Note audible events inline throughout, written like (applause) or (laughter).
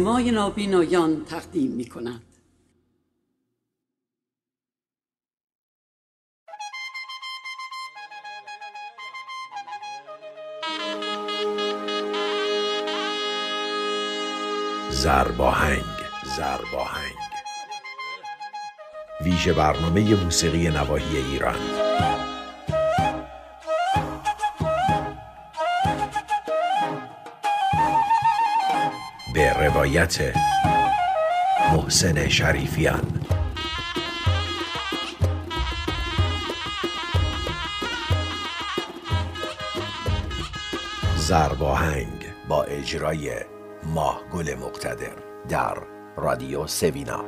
سینمای نابینایان تقدیم می کند زرباهنگ زرباهنگ. ویژه برنامه موسیقی نواحی ایران. روایت محسن شریفیان. زرباهنگ با اجرای ماه گل مقتدر در رادیو سوینا.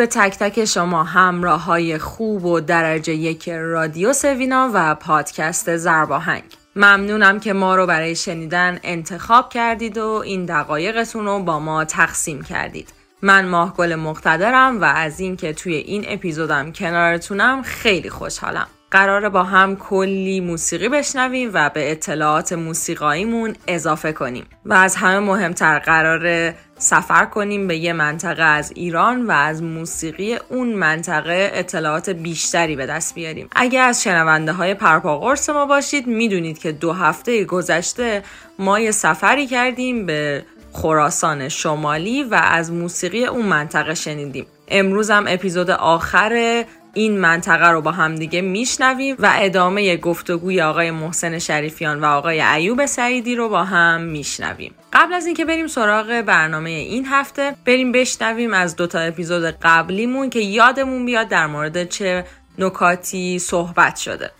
به تک تک شما همراه های خوب و درجه یک رادیو سوینا و پادکست زرباهنگ. ممنونم که ما رو برای شنیدن انتخاب کردید و این دقایقتون رو با ما تقسیم کردید. من ماهگل مقتدرم و از اینکه توی این اپیزودم کنارتونم خیلی خوشحالم. قراره با هم کلی موسیقی بشنویم و به اطلاعات موسیقاییمون اضافه کنیم. و از همه مهمتر قراره سفر کنیم به یه منطقه از ایران و از موسیقی اون منطقه اطلاعات بیشتری به دست بیاریم. اگه از شنونده های پرپاقرس ما باشید می‌دونید که دو هفته گذشته ما یه سفری کردیم به خراسان شمالی و از موسیقی اون منطقه شنیدیم. امروز هم اپیزود آخر این منطقه رو با همدیگه میشنویم و ادامه گفتگوی آقای محسن شریفیان و آقای ایوب سعیدی رو با هم میشنویم. قبل از اینکه بریم سراغ برنامه این هفته بریم بشنویم از دوتا اپیزود قبلیمون که یادمون بیاد در مورد چه نکاتی صحبت شده.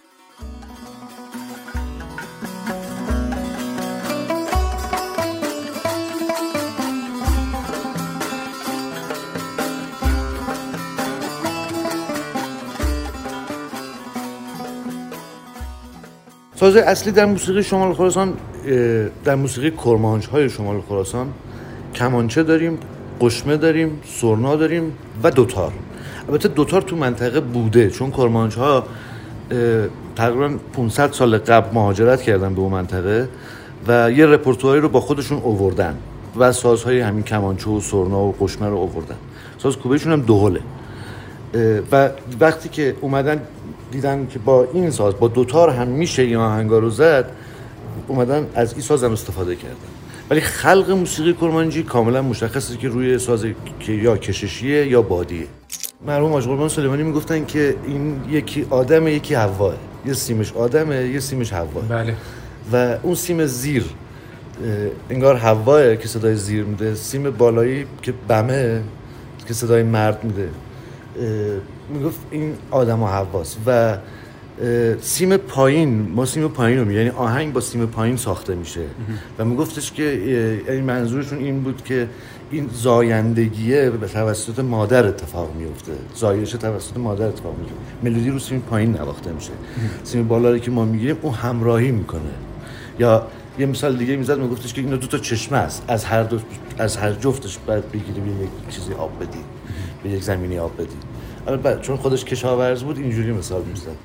ساز اصلی در موسیقی شمال خراسان در موسیقی کرمانش های شمال خراسان کمانچه داریم قشمه داریم سرنا داریم و دوتار. البته دوتار تو منطقه بوده چون کرمانش ها تقریبا 500 سال قبل مهاجرت کردن به اون منطقه و یه رپرتواری رو با خودشون اووردن و سازهای همین کمانچه و سرنا و قشمه رو اووردن. ساز کوبهشون هم دوهله و وقتی که اومدن دیدن که با این ساز با دوتار هم میشه این آهنگا رو زد اومدن از این ساز هم استفاده کردن. ولی خلق موسیقی کرمانجی کاملا مشخصه که روی ساز که یا کششیه یا بادیه. مرحوم آج قربان سلیمانی می‌گفتن که این یکی آدم یکی هواه یه سیمش آدمه یه سیمش هواه بله. و اون سیم زیر انگار هواه که صدای زیر میده سیم بالایی که بمه که صدای مرد میده. می‌گفت این آدم و حواس و سیم پایین ما سیم پایین رو یعنی آهنگ با سیم پایین ساخته میشه. و میگفتش که یعنی منظورشون این بود که این زایندگیه به توسط مادر اتفاق میفته زایش توسط مادر اتفاق میفته ملودی رو سیم پایین نواخته میشه. سیم بالا رو که ما می‌گیریم اون همراهی می‌کنه. یا یه مثال دیگه می‌زد میگفتش که اینا دو تا چشمه است. از هر دو از هر جفتش باید بگیری به یک چیزی آب بدی به یک زمینی آب بدی چون خودش کشاورز بود اینجوری مثال می‌زد.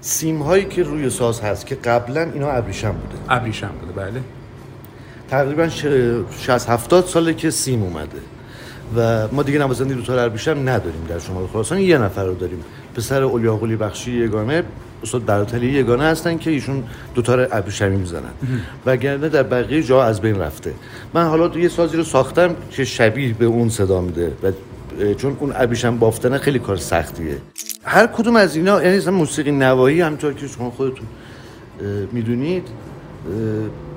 سیم هایی که روی ساز هست که قبلا اینا ابریشم بوده. ابریشم بوده بله. تقریبا 60 70 ساله که سیم اومده. و ما دیگه نوازنده دوتار ابریشم نداریم در شمال خراسان. یه نفر رو داریم. پسر اولیا قلی بخشی یگانه استاد براتلی یگانه هستن که ایشون دوتار ابریشمی می‌زنن. وگرنه در بقیه جا از بین رفته. من حالا یه سازی رو ساختم که شبیه به اون صدا میده و چون اون ابریشم بافتن خیلی کار سختیه. هر کدوم از اینا یعنی مثلا موسیقی نوایی همطور که شما خودتون می‌دونید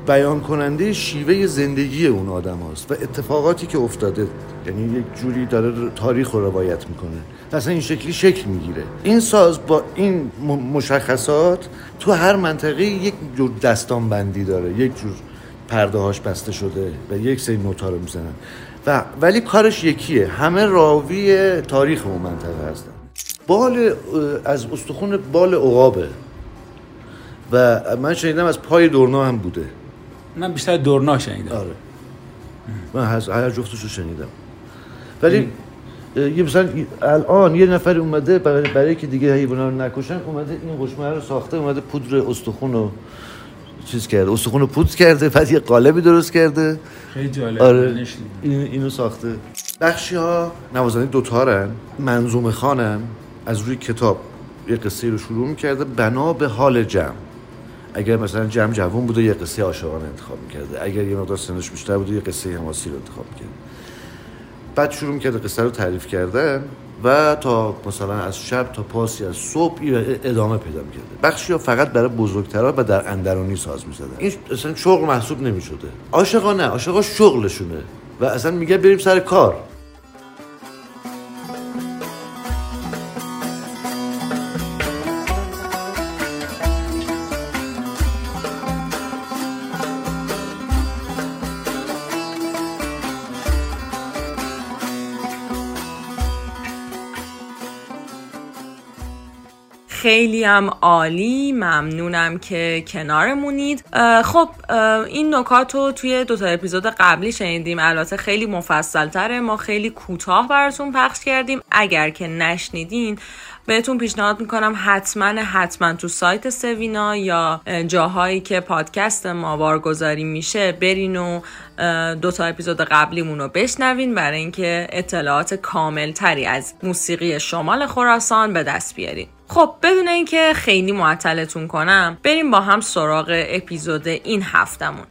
بیان کننده شیوه زندگی اون آدم هاست و اتفاقاتی که افتاده یعنی یک جوری داره تاریخ رو روایت می‌کنه. اصلا این شکلی شکل می‌گیره. این ساز با این مشخصات تو هر منطقه یک جور دستان بندی داره. یک جور پرده هاش بسته شده و یک سری نوتا رو می‌زنن. و ولی کارش یکیه. همه راوی تاریخ اون منطقه هستن. بال از استخون بال عقابه. و من شنیدم از پای دورنا هم بوده. من بیشتر دورنا شنیدم. آره. من هر هر جفتش رو شنیدم. ولی یه مثلا الان یه نفر اومده برای, برای که دیگه حیونا رو نکشن اومده این قشمه رو ساخته اومده پودر استخون رو چیز کرده استخون رو پودر کرده بعد یه قالبی درست کرده. خیلی جالب آره. این اینو ساخته. بخشی ها نوازنده دوتارن منظومه خانم از روی کتاب یه قصه رو شروع می‌کرده بنا به حال جمع. اگر مثلا جمع جوون بوده یه قصه عاشقانه انتخاب می‌کرده. اگر یه مقدار سنش بیشتر بوده یه قصه حماسی رو انتخاب می‌کرده. بعد شروع می‌کرده قصه رو تعریف کردن. و تا مثلا از شب تا پاسی از صبح ادامه پیدا می‌کرده. بخشی ها فقط برای بزرگترها و در اندرونی ساز می‌زدن. این اصلا شغل محسوب نمی‌شده. عاشقا نه عاشقا شغلشونه. و اصلا میگه بریم سر کار. خیلی هم عالی. ممنونم که کنارمونید. خب این نکات رو توی دوتا اپیزود قبلی شنیدیم. البته خیلی مفصل تره ما خیلی کوتاه براتون پخش کردیم. اگر که نشنیدین بهتون پیشنهاد می‌کنم حتما حتما تو سایت سوینا یا اه، جاهایی که پادکست ما بارگذاری میشه برین و اه، دوتا اپیزود قبلیمون رو بشنوین برای اینکه اطلاعات کامل تری از موسیقی شمال خراسان به دست بیارین. خب بدون اینکه خیلی معطلتون کنم بریم با هم سراغ اپیزود این هفتمون.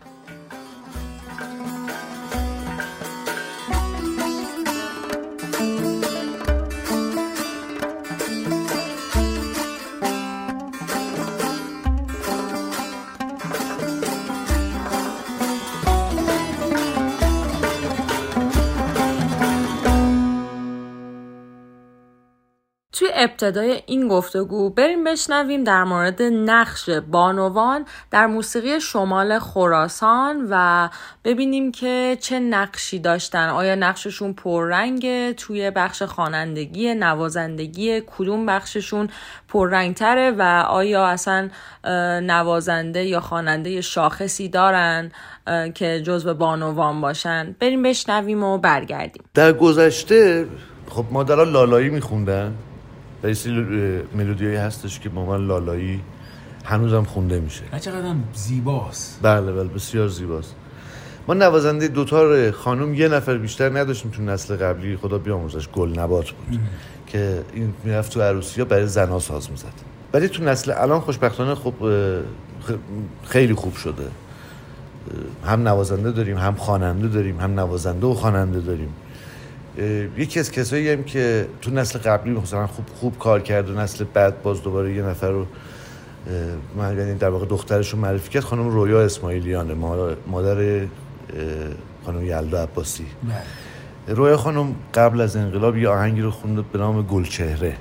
ابتدای این گفتگو بریم بشنویم در مورد نقش بانوان در موسیقی شمال خراسان و ببینیم که چه نقشی داشتن. آیا نقششون پررنگه توی بخش خوانندگی نوازندگی کدوم بخششون پررنگتره و آیا اصلا نوازنده یا خواننده شاخصی دارن که جزو بانوان باشن؟ بریم بشنویم و برگردیم. در گذشته خب مادرها لالایی میخوندن. و یه ملودیایی هستش که با من لالایی هنوزم خونده میشه. چقدر زیباست. بله بله بسیار زیباست. ما نوازنده دوتار خانم یه نفر بیشتر نداشتیم تو نسل قبلی خدا بیاموزش گل نبات بود که این می‌رفت تو عروسی ها برای زنا ساز می‌زد. ولی تو نسل الان خوشبختانه خب اه، خ- خیلی خوب شده. هم نوازنده داریم هم خواننده داریم هم نوازنده و خواننده داریم. یکی از کسایی هم که تو نسل قبلی مثلا خوب خوب کار کرد و نسل بعد باز دوباره یه نفر رو یعنی در واقع دخترش رو معرفی کرد خانم رویا اسماعیلیانه ما- مادر خانم یلدا عباسی. بله. رویا خانم قبل از انقلاب یه آهنگی رو خونده به نام گلچهره.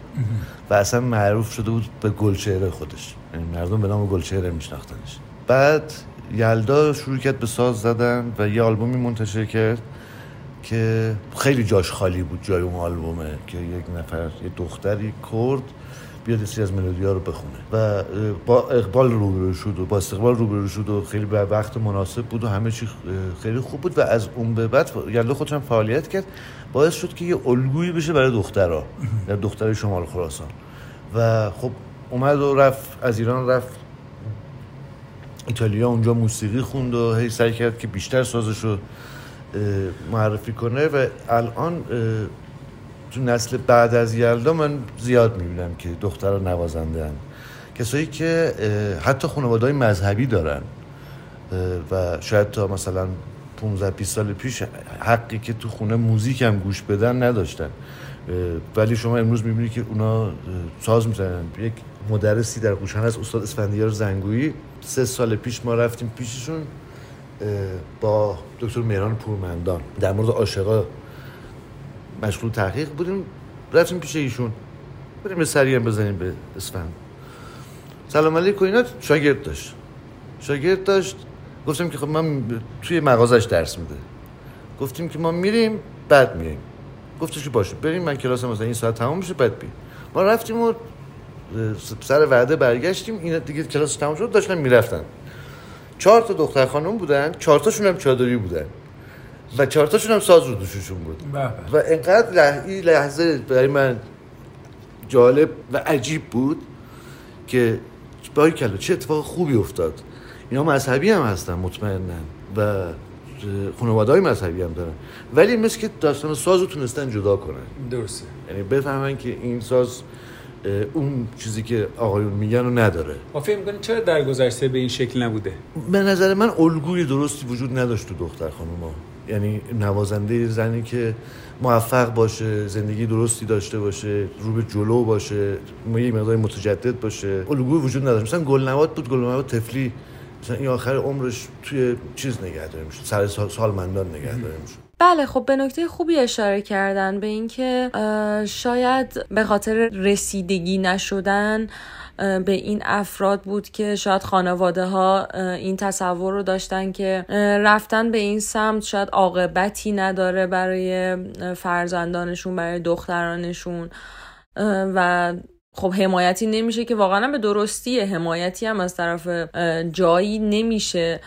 و اصلا معروف شده بود به گلچهره خودش. یعنی مردم به نام گلچهره میشناختنش. بعد یلدا شروع کرد به ساز زدن و یه آلبومی منتشر کرد. که خیلی جاش خالی بود جای اون آلبومه که یک نفر یه دختری کرد بیاد سری از ملودیا رو بخونه. و با اقبال روبرو شد و با استقبال روبرو شد و خیلی به وقت مناسب بود و همه چی خیلی خوب بود و از اون به بعد یلدا خودش هم فعالیت کرد. باعث شد که یه الگویی بشه برای دخترها در دختر شمال خراسان. و خب اومد و رفت از ایران رفت. ایتالیا اونجا موسیقی خوند و هی سعی کرد که بیشتر سازش رو معرفی کنه و الان تو نسل بعد از یلدا من زیاد می‌بینم که دخترها نوازنده هن. کسایی که حتی خانواده مذهبی دارن و شاید تا مثلا 15 20 سال پیش حقی که تو خونه موزیک هم گوش بدن نداشتن. ولی شما امروز می‌بینید که اونا ساز می‌زنن. یک مدرسی در قوشان از استاد اسفندیار زنگویی سه سال پیش ما رفتیم پیششون. با دکتر مهران پورمندان. در مورد عاشقا مشغول تحقیق بودیم. رفتیم پیش ایشون. بریم سری هم بزنیم به اسفند سلام علیکم. اینا شاگرد داشت. شاگرد داشت. گفتم که خب من توی مغازش درس میده. گفتیم که ما میریم بعد میایم. گفتش که باشه. بریم من کلاس مثلا این ساعت تمام میشه بعد بیم. ما رفتیم و سر وعده برگشتیم. این دیگه کلاس تموم شد داشتن می‌رفتن. چهار تا دختر خانم بودن چهار تاشون هم چادری بودن. و چهار تاشون هم ساز رو دوششون بود. به. و انقدر لح... این لحظه برای من جالب و عجیب بود که باری کلا چه اتفاق خوبی افتاد. اینا مذهبی هم هستن مطمئنا و خانواده های مذهبی هم دارن. ولی مثل که داستان ساز رو تونستن جدا کنن. درسته. یعنی بفهمن که این ساز اون چیزی که آقایون میگن رو نداره. ما فکر چرا در گذشته به این شکل نبوده؟ به نظر من الگوی درستی وجود نداشت تو دختر خانوما یعنی نوازنده زنی که موفق باشه زندگی درستی داشته باشه رو به جلو باشه ما یه مقدار متجدد باشه الگوی وجود نداشت. مثلا گلنواد بود گلنواد تفلی مثلا این آخر عمرش توی چیز نگه داره میشه سر سال سالمندان نگه داره میشه بله خب به نکته خوبی اشاره کردن به اینکه شاید به خاطر رسیدگی نشدن به این افراد بود که شاید خانواده ها این تصور رو داشتن که رفتن به این سمت شاید عاقبتی نداره برای فرزندانشون برای دخترانشون. و خب حمایتی نمیشه که واقعا به درستیه حمایتی هم از طرف جایی نمیشه.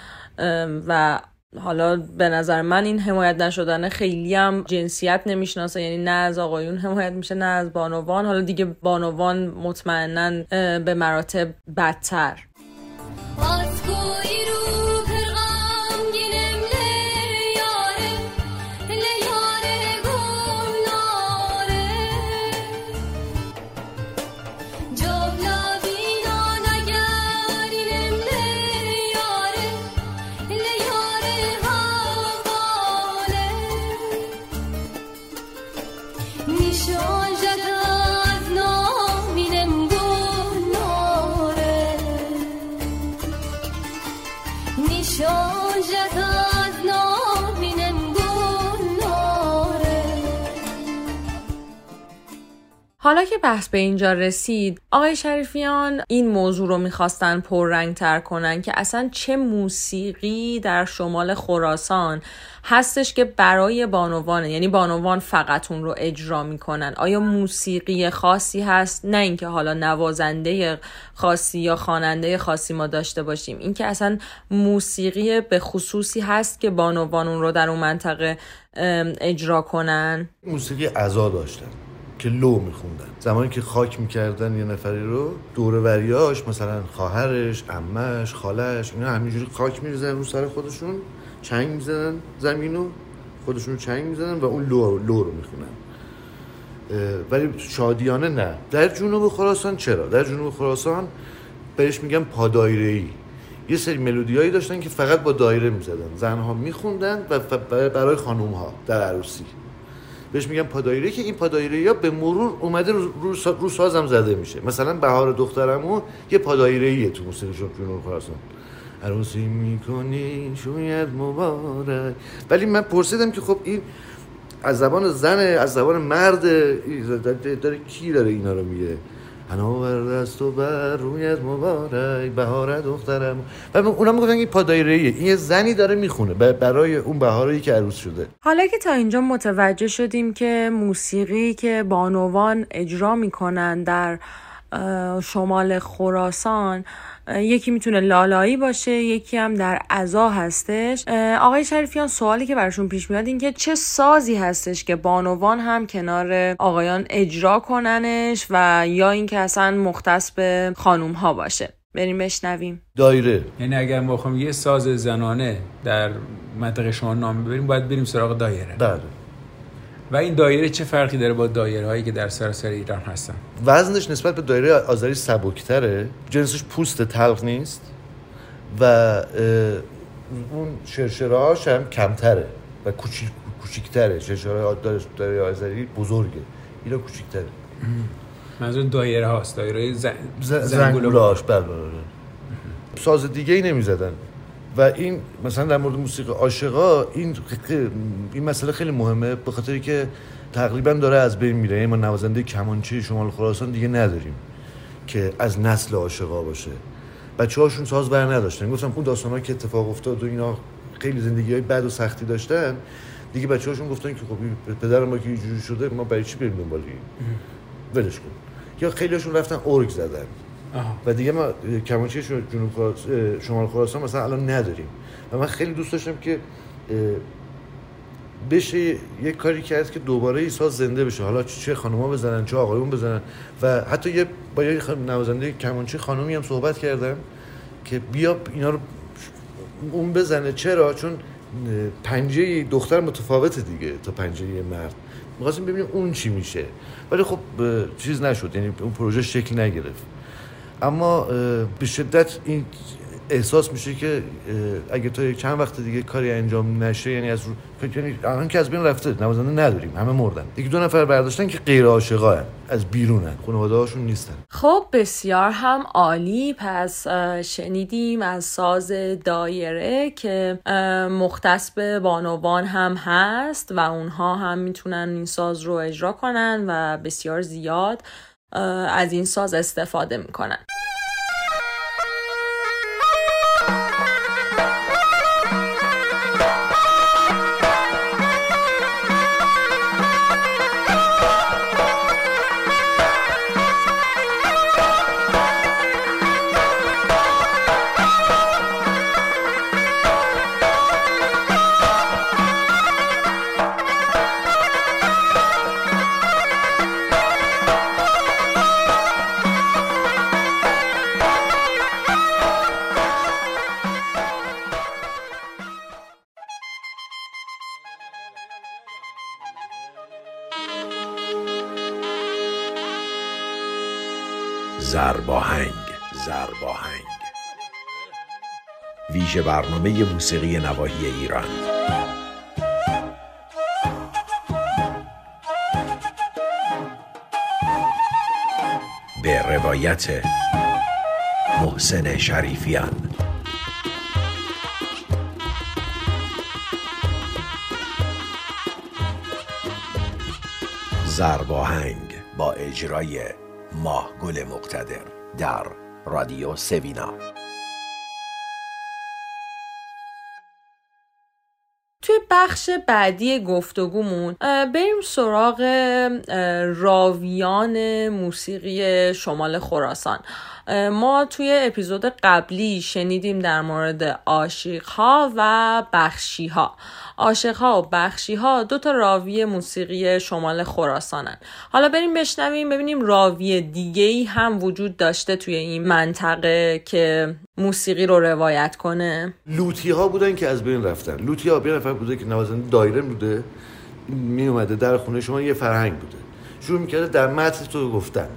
و حالا به نظر من این حمایت نشدن خیلی هم جنسیت نمی‌شناسه یعنی نه از آقایون حمایت میشه نه از بانوان. حالا دیگه بانوان مطمئنا به مراتب بدتر. حالا که بحث به اینجا رسید آقای شریفیان این موضوع رو می‌خواستن پررنگ تر کنن که اصلا چه موسیقی در شمال خراسان هستش که برای بانوانه یعنی بانوان فقط اون رو اجرا می‌کنن. آیا موسیقی خاصی هست؟ نه اینکه حالا نوازنده خاصی یا خواننده خاصی ما داشته باشیم. اینکه اصلا موسیقی به خصوصی هست که بانوان اون رو در اون منطقه اجرا کنن؟ موسیقی عزا داشتن. که لو میخوندن. زمانی که خاک می‌کردن یه نفری رو دور وریاش مثلا خواهرش امش خالش اینا همینجوری خاک میریزن رو سر خودشون چنگ می‌زنن خودشون رو چنگ می‌زنن و اون لو, لو رو می‌خونن. ولی شادیانه نه. در جنوب خراسان چرا؟ در جنوب خراسان بهش میگن پادایره یه سری ملودیایی داشتن که فقط با دایره می‌زدن. زنها میخوندن و برای خانوم ها در عروسی. بهش میگن پادایره که این پادایره ها به مرور اومده رو, رو, سا- رو سازم زده میشه. مثلا بهار دخترمو یه پادایره ایه تو موسیقی جنوب خراسان. عروسی می‌کنی شاید مبارک. ولی من پرسیدم که خب این از زبان زن از زبان مرد داره, داره کی داره اینا رو میگه؟ هنوبر دست و بر رویت مبارک بهار دخترم. و اونا می‌گفتن این پادایره این یه زنی داره می‌خونه. برای اون بهاری که عروس شده. حالا که تا اینجا متوجه شدیم که موسیقی که بانوان اجرا می‌کنن در شمال خراسان یکی می‌تونه لالایی باشه یکی هم در عزا هستش. آقای شریفیان سوالی که براشون پیش میاد این که چه سازی هستش که بانوان هم کنار آقایان اجرا کننش و یا اینکه اصلا مختص به خانوم ها باشه. بریم بشنویم. دایره. یعنی اگر ما بخوایم یه ساز زنانه در منطقه شما نام ببریم باید بریم سراغ دایره. بله. و این دایره چه فرقی داره با دایره هایی که در سراسر ایران هستن؟ وزنش نسبت به دایره آذری سبکتره. جنسش پوست تلخ نیست و اون شرشرهاش هم کمتره و کوچیک کوچیکتره. شرشره دایره آذری بزرگه. اینا کوچیکتره. منظور دایره هاست دایره زن... زنگولاش بله بله ساز دیگه ای نمی‌زدن. و این مثلا در مورد موسیقی عاشقا این این مسئله خیلی مهمه به خاطر که تقریبا داره از بین میره. یعنی ما نوازنده کمانچه شمال خراسان دیگه نداریم که از نسل عاشقا باشه. بچه هاشون ساز بر نداشتن. گفتم اون داستان که اتفاق افتاد و اینا خیلی زندگی های بد و سختی داشتن دیگه بچه هاشون گفتن که خب پدر ما که اینجوری شده ما برای چی بریم دنبال این؟ ولش کن. یا خیلیشون رفتن ارگ زدن. و دیگه ما کمانچه جنوب شمال خراسان مثلا الان نداریم. و من خیلی دوست داشتم که بشه یه کاری کرد که دوباره این ساز زنده بشه. حالا چه خانوما بزنن چه آقایون بزنن. و حتی یه با یه نوازنده کمانچه خانومی هم صحبت کردم که بیا اینا رو اون بزنه. چرا؟ چون پنجه دختر متفاوته دیگه تا پنجه مرد. می‌خواستیم ببینیم اون چی میشه. ولی خب چیز نشد. یعنی اون پروژه شکل نگرفت. اما به شدت این احساس میشه که اگه تا چند وقت دیگه کاری انجام نشه یعنی از یعنی الان که از بین رفته نوازنده نداریم همه مردن. یکی دو نفر برداشتن که غیر عاشقا از بیرونن خانواده هاشون نیستن. خب بسیار هم عالی. پس شنیدیم از ساز دایره که مختص به بانوان هم هست و اونها هم می‌تونن این ساز رو اجرا کنن و بسیار زیاد از این ساز استفاده می‌کنن. ویژه برنامه موسیقی نواحی ایران. به روایت محسن شریفیان. زرباهنگ با اجرای ماه گل مقتدر در رادیو سوینا. بخش بعدی گفتگومون. بریم سراغ راویان موسیقی شمال خراسان. ما توی اپیزود قبلی شنیدیم در مورد عاشقها و بخشیها. عاشقها و بخشیها دو تا راوی موسیقی شمال خراسانن. حالا بریم بشنویم ببینیم راوی دیگه ای هم وجود داشته توی این منطقه که موسیقی رو روایت کنه. لوتی ها بودن که از بین رفتن. لوتی ها یه نفر بوده که نوازنده دایره بوده می اومده در خونه شما یه فرهنگ بوده. شروع می‌کرده در متن تو گفتن.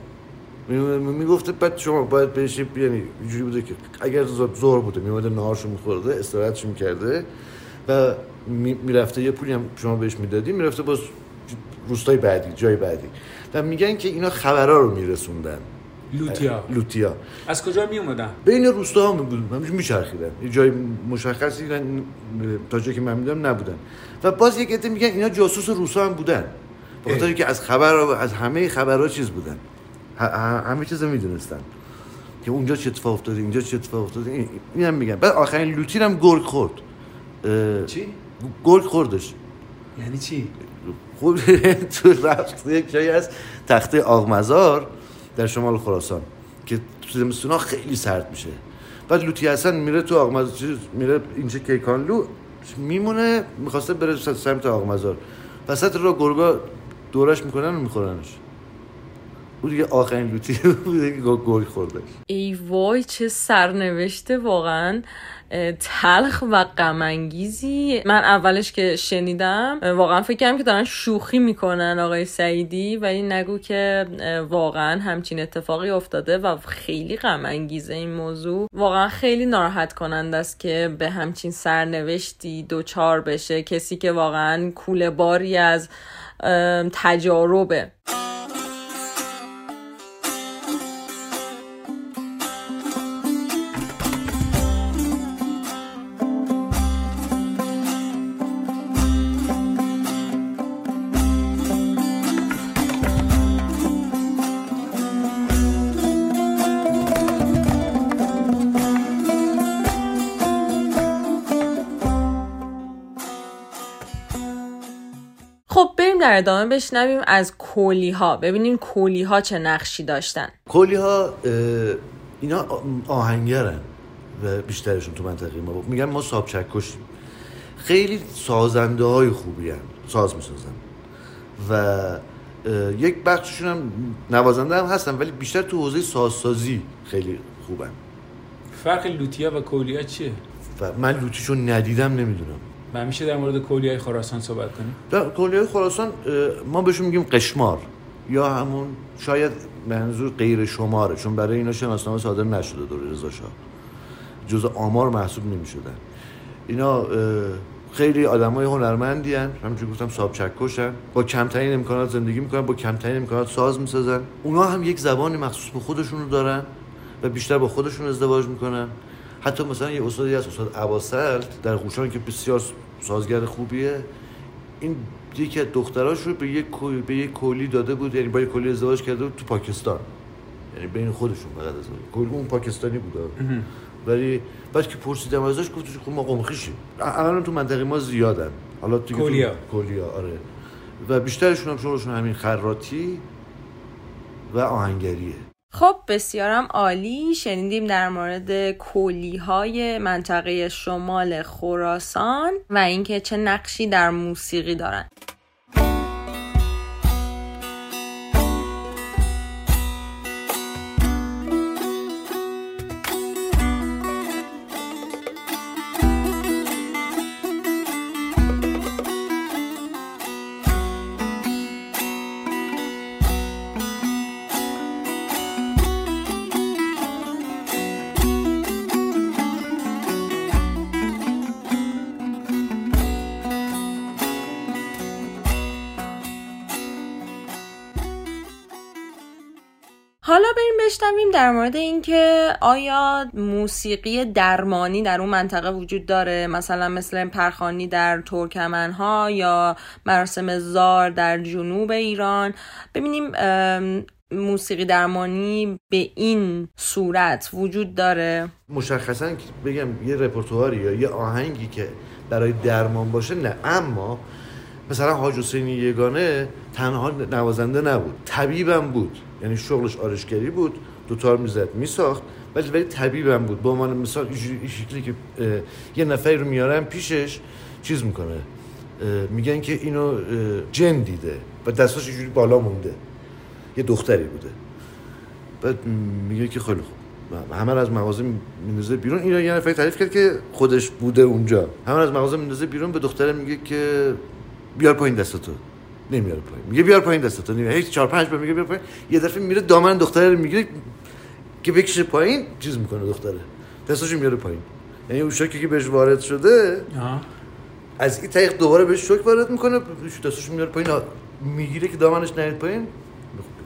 می‌گفته بعد شما باید بهش یعنی اینجوری بوده که اگر ز- ظهر بوده میومده نهارشو میخورده استراحتشو می‌کرده و می- می‌رفته یه پولی هم شما بهش می‌دادی می‌رفته باز روستای بعدی جای بعدی. و میگن که اینا خبرها رو میرسوندن. لوتیا. لوتیا. از کجا می اومدن بین روستاها می بود همینجور میچرخیدن. یه جای مشخصی تا جایی که من می‌دونم نبودن. و باز یک عده میگن اینا جاسوس روسا هم بودن. به خاطر که از خبر از همه خبرها چیز بودن. همه چیز می‌دونستن. که اونجا چه اتفاق افتاده اینجا چه اتفاق افتاده این این هم میگن. بعد آخرین لوتین هم گرگ خورد. چی؟ گرگ خوردش. یعنی چی؟ خوب (laughs) تو رفت یک جایی از تخته آغمزار در شمال خراسان که تو زمستونا خیلی سرد میشه. بعد لوتی حسن میره تو آغمزار میره اینجا کیکانلو میمونه می‌خواسته بره سمت آغمزار. وسط را گرگا دورش می‌کنن و میخورنش. اون دیگه آخرین لوتی بوده که گرگ خوردش. ای وای چه سرنوشته واقعا. تلخ و غمانگیزی. من اولش که شنیدم واقعا فکر کردم که دارن شوخی می‌کنن آقای سعیدی ولی نگو که واقعا همچین اتفاقی افتاده و خیلی غم انگیزه این موضوع. واقعا خیلی ناراحت کننده است که به همچین سرنوشتی دوچار بشه. کسی که واقعا کوله باری از تجاربه. در ادامه بشنویم از کولی ها ببینیم کولی ها چه نقشی داشتن. کلی ها اینا آهنگرن و بیشترشون تو منطقه ما. میگن ما ساب چکشیم خیلی سازنده های خوبی هن. ساز می‌سازن. و یک بخششون هم نوازنده هم هستن ولی بیشتر تو حوزه سازسازی خیلی خوبن. فرق لوتیا و کولیا چیه؟ و من لوتیشو ندیدم نمی‌دونم. و میشه در مورد کولیای خراسان صحبت کنیم؟ در کلیه خراسان ما بهشون میگیم قشمار یا همون شاید منظور غیر شماره چون برای اینا شناسنامه صادر نشده دور رضا شاه. جزء آمار محسوب نمی‌شدن. اینا خیلی آدمای هنرمندی هن. همونجور گفتم ساب چکشن. با کمترین امکانات زندگی می‌کنن با کمترین امکانات ساز می‌سازن. اونا هم یک زبانی مخصوص به خودشونو دارن و بیشتر با خودشون ازدواج می‌کنن. حتی مثلا یه استادی از استاد عباسل در قوشان که بسیار سازگر خوبیه. این یکی از دختراش رو به یک به یک کولی داده بود یعنی با یک کولی ازدواج کرده بود تو پاکستان. یعنی بین خودشون فقط ازدواج کولی اون پاکستانی بود ولی بعد که پرسیدم ازش گفتش خب ما قمخیشیم الان تو منطقه ما زیادن. حالا تو- کولیا. کولیا آره. و بیشترشون هم شغلشون همین خراتی و آهنگریه. خب بسیارم عالی. شنیدیم در مورد کولی های منطقه شمال خراسان و اینکه چه نقشی در موسیقی دارن. در مورد اینکه آیا موسیقی درمانی در اون منطقه وجود داره؟ مثلا مثل پرخانی در ترکمنها یا مراسم زار در جنوب ایران؟ ببینیم موسیقی درمانی به این صورت وجود داره. مشخصا بگم یه رپرتواری یا یه آهنگی که برای درمان باشه نه. اما مثلا حاج حسینی یگانه تنها نوازنده نبود. طبیبم بود. یعنی شغلش آرشگری بود. دوتار می‌زد میساخت. ولی ولی طبیبم بود. به عنوان مثال این شکلی که یه نفری رو میارن پیشش چیز می‌کنه. میگن که اینو جن دیده و دستاش اینجوری بالا مونده. یه دختری بوده. بعد میگه که خیلی خوب. همه از مغازه میندازه بیرون. اینا یه نفر تعریف کرد که خودش بوده اونجا. همه از مغازه میندازه بیرون. به دختره میگه که بیار پایین دستاتو. نمیاره پایین. میگه بیار پایین دستاتو. نمیاره. هیچ چهار پنج بار میگه بیار پایین. یه دفعه میره دامن دختره رو می‌گیره که بکشه پایین چیز می‌کنه دختره. دستاشو میاره پایین. یعنی اون شوکی که بهش وارد شده آها. از این طریق دوباره بهش شوک وارد می‌کنه دستاشو میاره پایین. می‌گیره که دامنش نرید پایین.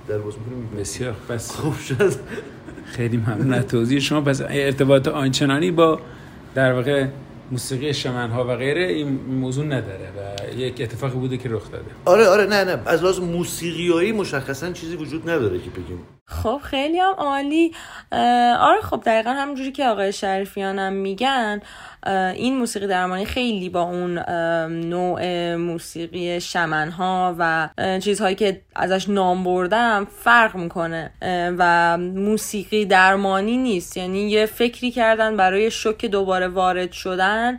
در باز می‌کنه بسیار پس خوب شد. خیلی ممنون از توضیح شما. پس ارتباط آنچنانی با در واقع موسیقی شمنها و غیره این موضوع نداره و یک اتفاقی بوده که رخ داده. آره آره نه نه. از لحاظ موسیقیایی مشخصا چیزی وجود نداره که بگیم. خب خیلی هم عالی. آره خب دقیقا همونجوری که آقای شریفیان هم میگن این موسیقی درمانی خیلی با اون نوع موسیقی شمنها و چیزهایی که ازش نام بردم فرق می‌کنه. و موسیقی درمانی نیست. یعنی یه فکری کردن برای شوک دوباره وارد شدن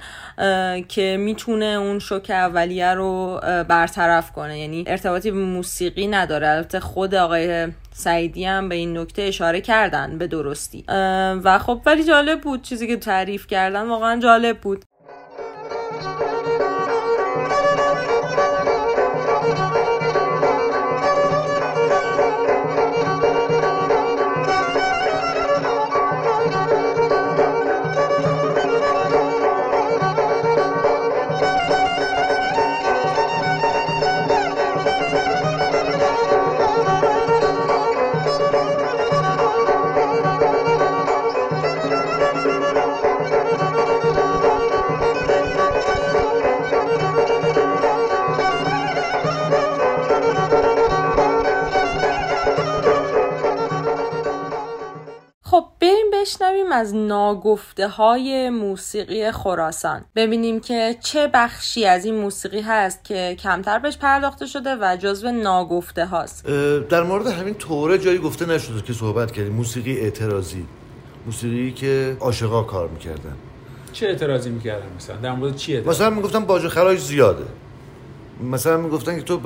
که می‌تونه اون شوک اولیه رو برطرف کنه. یعنی ارتباطی به موسیقی نداره. البته خود آقای سعیدی هم به این نکته اشاره کردن به درستی. و خب ولی جالب بود چیزی که تعریف کردن واقعا جالب بود. از ناگفته های موسیقی خراسان. ببینیم که چه بخشی از این موسیقی هست که کمتر بهش پرداخته شده و جزو ناگفته هاست در مورد همین توره جایی گفته نشده که صحبت کردیم. موسیقی اعتراضی. موسیقی که عاشقا کار می‌کردن. چه اعتراضی می‌کردن مثلا؟ در مورد چی اعتراض؟ مثلا می‌گفتن باج خراج زیاده. مثلا می‌گفتن که تو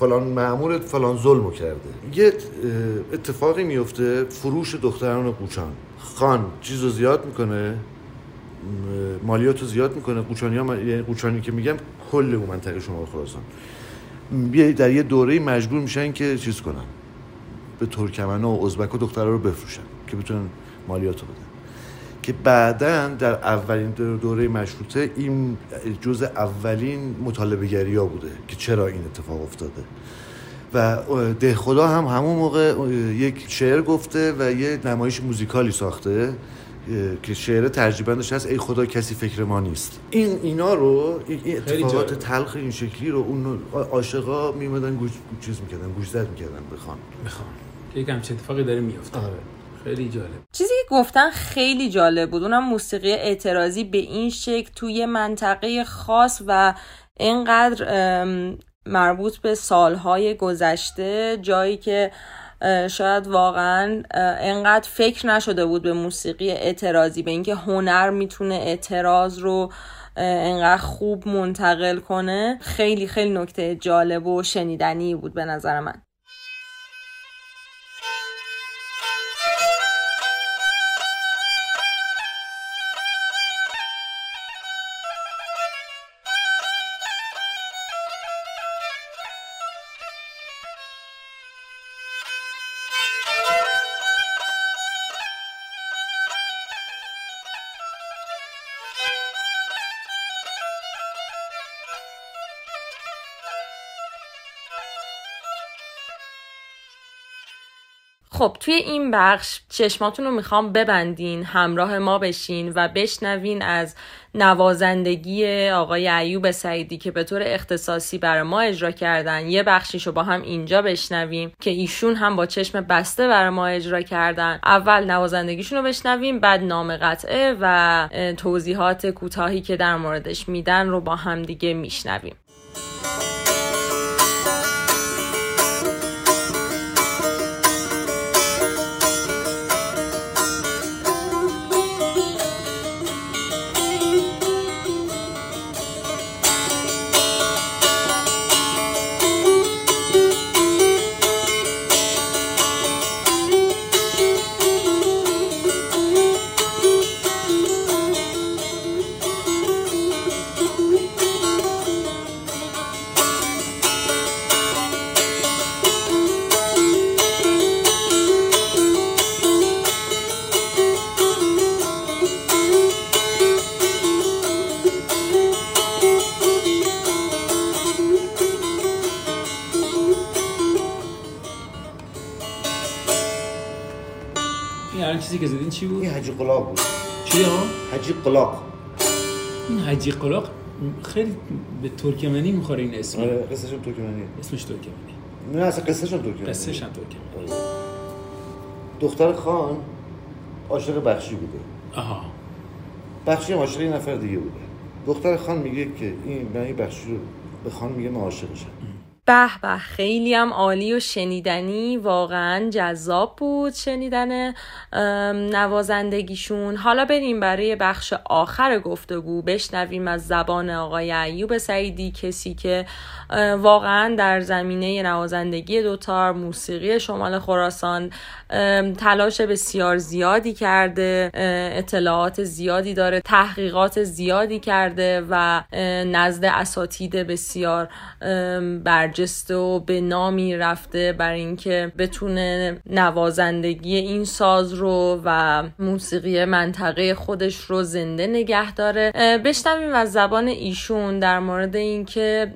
فلان معمورت فلان ظلمو کرده. یه اتفاقی میفته فروش دختران قوچان خان چیزو زیاد می‌کنه مالیاتو زیاد می‌کنه. قوچانی ها یعنی قوچانی که میگم کل اون منطقه شمال خراسان. در یه دوره مجبور میشن که چیز کنن. به ترکمن و ازبک و دخترها رو بفروشن که بتونن مالیاتو بدن. که بعدا در اولین دور- دوره مشروطه این جز اولین مطالبه ها بوده که چرا این اتفاق افتاده. و ده خدا هم همون موقع یک شعر گفته و یه نمایش موزیکالی ساخته که شعر ترجیبندش هست ای خدا کسی فکر ما نیست. این اینا رو این اتفاقات. تلخ این شکلی رو اون عاشقا میمدن گوش چیز می‌کردن گوش زد می‌کردن بخوان می‌خوام که یک همچین اتفاقی داره میفته آره. خیلی جالب. چیزی که گفتن خیلی جالب بود. اونم موسیقی اعتراضی به این شکل توی منطقه خاص و اینقدر مربوط به سالهای گذشته. جایی که شاید واقعا اه، انقدر فکر نشده بود به موسیقی اعتراضی به اینکه هنر می‌تونه اعتراض رو انقدر خوب منتقل کنه. خیلی خیلی نکته جالب و شنیدنی بود به نظر من. خب توی این بخش چشماتون رو می‌خوام ببندین همراه ما بشین و بشنوین از نوازندگی آقای ایوب سعیدی که به طور اختصاصی برای ما اجرا کردن. یه بخشیش رو با هم اینجا بشنویم که ایشون هم با چشم بسته برای ما اجرا کردن. اول نوازندگیشون رو بشنویم بعد نام قطعه و توضیحات کوتاهی که در موردش میدن رو با هم دیگه میشنویم. که زدین چی بود؟ این حجی قلاق بود. چی ها حجی قلاق. این حجی قلاق خیلی به ترکمنی می‌خوره این اسم. آره قصهشون ترکمنیه. اسمش ترکمنی. نه اصلا قصهشون ترکمنیه. قصهش هم ترکمنی. دختر خان عاشق بخشی بوده. آها. بخشی هم عاشق یه نفر دیگه بوده. دختر خان میگه که این من این بخشی رو به خان میگه من عاشقشم. به به خیلی هم عالی و شنیدنی واقعا جذاب بود شنیدن نوازندگیشون. حالا بریم برای بخش آخر گفتگو بشنویم از زبان آقای ایوب سعیدی کسی که واقعا در زمینه نوازندگی دوتار موسیقی شمال خراسان تلاش بسیار زیادی کرده اطلاعات زیادی داره تحقیقات زیادی کرده و نزد اساتید بسیار ام، برجسته و به نامی رفته برای اینکه بتونه نوازندگی این ساز رو و موسیقی منطقه خودش رو زنده نگه داره. بشنویم از زبان ایشون در مورد اینکه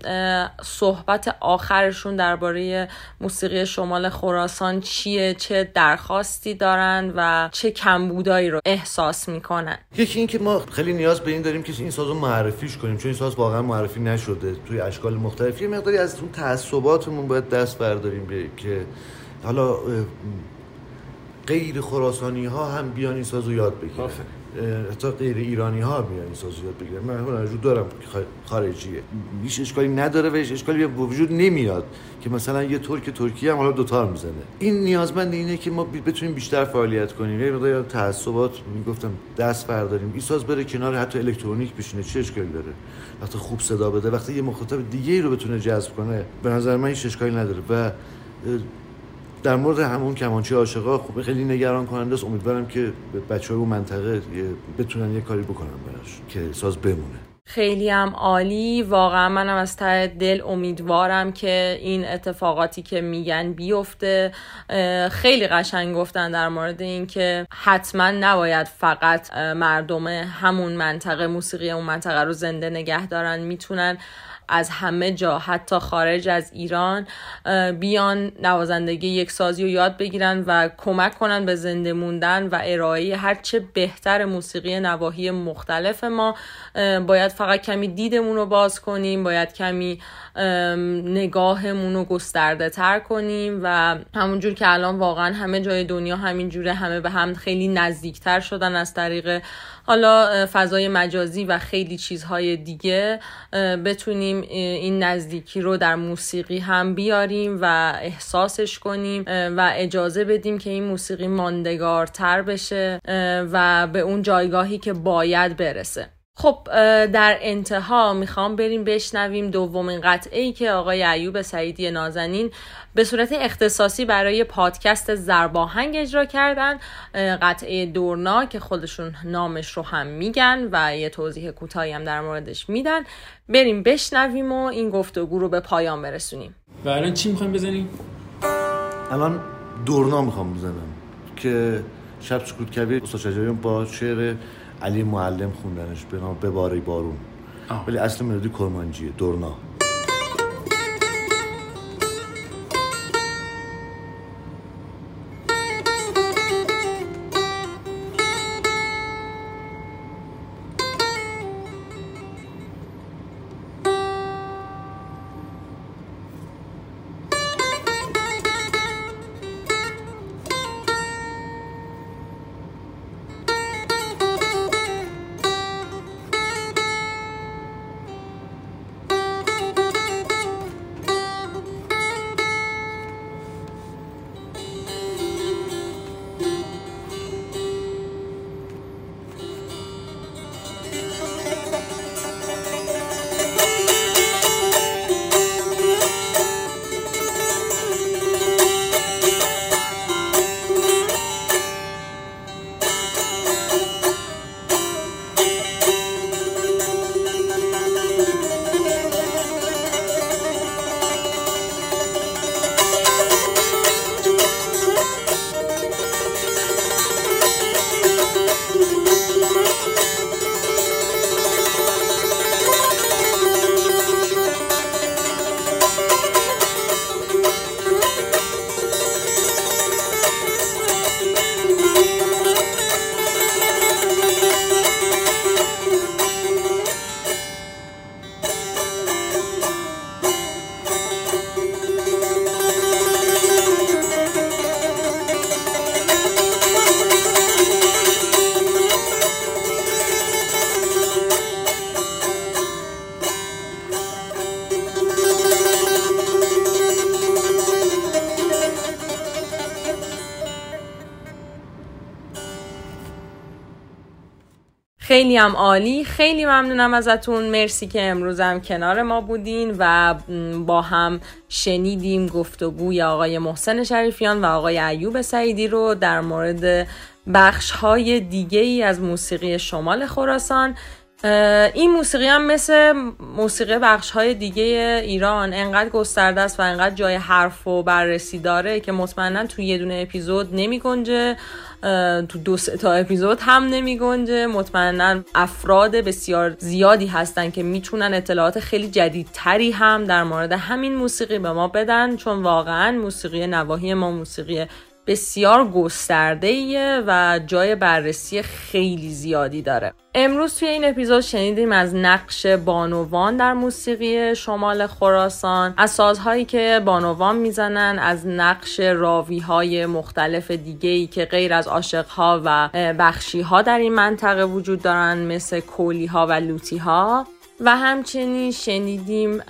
صحبت آخرشون درباره موسیقی شمال خراسان چیه چه درخواستی دارن و چه کمبودایی رو احساس می‌کنن. یکی این که ما خیلی نیاز به این داریم که این ساز رو معرفیش کنیم چون این ساز واقعا معرفی نشده توی اشکال مختلفی. مقداری از اون تعصباتمون باید دست برداریم به که حالا غیر خراسانی ها هم بیان این سازو یاد بگیرن. حتی غیر ایرانی ها بیان این سازو یاد بگیرن. من همون وجود دارم خارجیه. هیچ اشکالی نداره و هیچ اشکالی به وجود نمیاد که مثلا یه ترک ترکیه هم حالا دوتار می‌زنه. این نیازمند اینه که ما بتونیم بیشتر فعالیت کنیم. یه مقدار تعصبات می‌گفتم دست برداریم. این ساز بره کنار حتی الکترونیک بشینه. چه اشکالی داره؟ وقتی خوب صدا بده. وقتی یه مخاطب دیگه ای رو بتونه جذب کنه به نظر من هیچ اشکالی نداره. و در مورد همون کمانچه عاشقا خب خیلی نگران کننده است امیدوارم که بچه های اون منطقه بتونن یه کاری بکنن براش که ساز بمونه. خیلی هم عالی. واقعا منم از ته دل امیدوارم که این اتفاقاتی که میگن بیفته. خیلی قشنگ گفتن در مورد این که حتما نباید فقط مردم همون منطقه موسیقی اون منطقه رو زنده نگه دارن. می‌تونن از همه جا حتی خارج از ایران بیان نوازندگی یک سازی رو یاد بگیرن و کمک کنن به زنده موندن و ارائه هرچه بهتر موسیقی نواحی مختلف ما. باید فقط کمی دیدمون رو باز کنیم باید کمی نگاهمون رو گسترده تر کنیم و همونجور که الان واقعا همه جای دنیا همین جوره همه به هم خیلی نزدیکتر شدن از طریق حالا فضای مجازی و خیلی چیزهای دیگه بتونیم این نزدیکی رو در موسیقی هم بیاریم و احساسش کنیم و اجازه بدیم که این موسیقی ماندگارتر بشه و به اون جایگاهی که باید برسه. خب در انتها می‌خوام بریم بشنویم دومین قطعه ای که آقای ایوب سعیدی نازنین به صورت اختصاصی برای پادکست زرباهنگ اجرا کردن قطعه دورنا که خودشون نامش رو هم میگن و یه توضیح کوتاهی هم در موردش میدن. بریم بشنویم و این گفتگو رو به پایان برسونیم. و الان چی می‌خوایم بزنیم؟ الان دورنا می‌خوام بزنم که شب سکوت کبیر استاد شجریان با شعر علی معلم خوندنش به نام بباری بارون آه. ولی اصل ملودی کرمانجیه دورنا خیلی هم عالی. خیلی ممنونم ازتون. مرسی که امروزم کنار ما بودین و با هم شنیدیم گفتگوی آقای محسن شریفیان و آقای ایوب سعیدی رو در مورد بخش های دیگه ای از موسیقی شمال خراسان. این موسیقی هم مثل موسیقی بخش های دیگه ایران انقدر گسترده است و انقدر جای حرف و بررسی داره که مطمئنا تو یه دونه اپیزود نمی گنجه تو دو تا اپیزود هم نمی گنجه. مطمئنا افراد بسیار زیادی هستن که می‌تونن اطلاعات خیلی جدیدتری هم در مورد همین موسیقی به ما بدن چون واقعا موسیقی نواحی ما موسیقی بسیار گسترده و جای بررسی خیلی زیادی داره. امروز توی این اپیزود شنیدیم از نقش بانوان در موسیقی شمال خراسان از سازهایی که بانوان می‌زنن از نقش راوی های مختلف دیگه ای که غیر از عاشقها و بخشی ها در این منطقه وجود دارن مثل کولی ها و لوتی ها و همچنین شنیدیم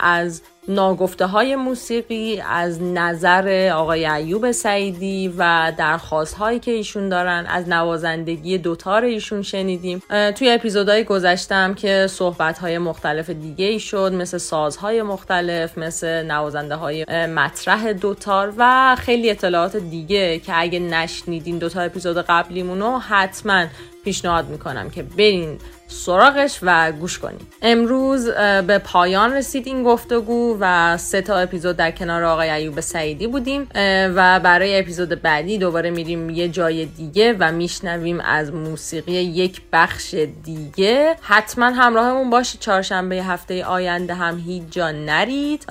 از ناگفته های موسیقی از نظر آقای ایوب سعیدی و درخواست هایی که ایشون دارن از نوازندگی دوتار ایشون شنیدیم. توی اپیزودهای گذشتم که صحبت های مختلف دیگه ای شد مثل سازهای مختلف مثل نوازنده های مطرح دوتار و خیلی اطلاعات دیگه که اگه نشنیدین دوتا اپیزود قبلیمونو حتما پیشنهاد می‌کنم که برین سراغش و گوش کنید امروز به پایان رسید این گفتگو و سه تا اپیزود در کنار آقای ایوب سعیدی بودیم و برای اپیزود بعدی دوباره میریم یه جای دیگه و میشنویم از موسیقی یک بخش دیگه. حتما همراهمون باشید چهارشنبه هفته آینده هم هیچ جا نرید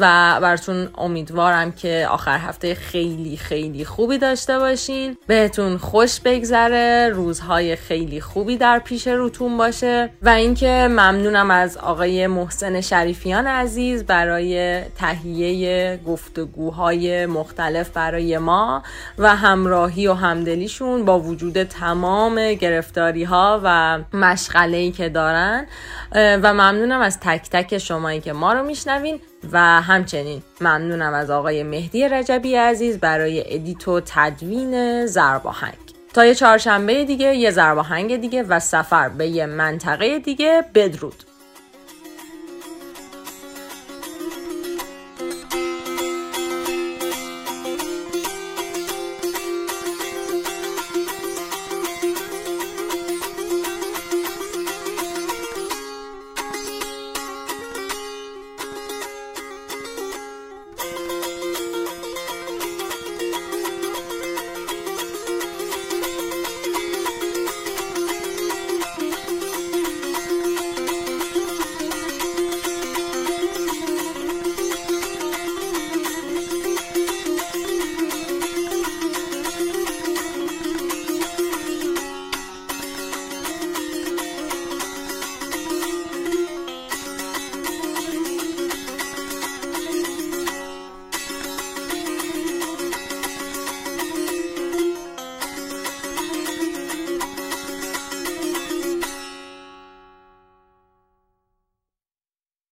و براتون امیدوارم که آخر هفته خیلی خیلی خوبی داشته باشین. بهتون خوش بگذره. روزهای خیلی خوبی در پیش روتون باشه و اینکه ممنونم از آقای محسن شریفیان عزیز برای تهیه گفتگوهای مختلف برای ما و همراهی و همدلیشون با وجود تمام گرفتاری ها و مشغله ای که دارن. و ممنونم از تک تک شمایی که ما رو میشنوین و همچنین ممنونم از آقای مهدی رجبی عزیز برای ادیت و تدوین زرباهنگ. تا یه چهارشنبه دیگه یه زرباهنگ دیگه و سفر به یه منطقه دیگه بدرود.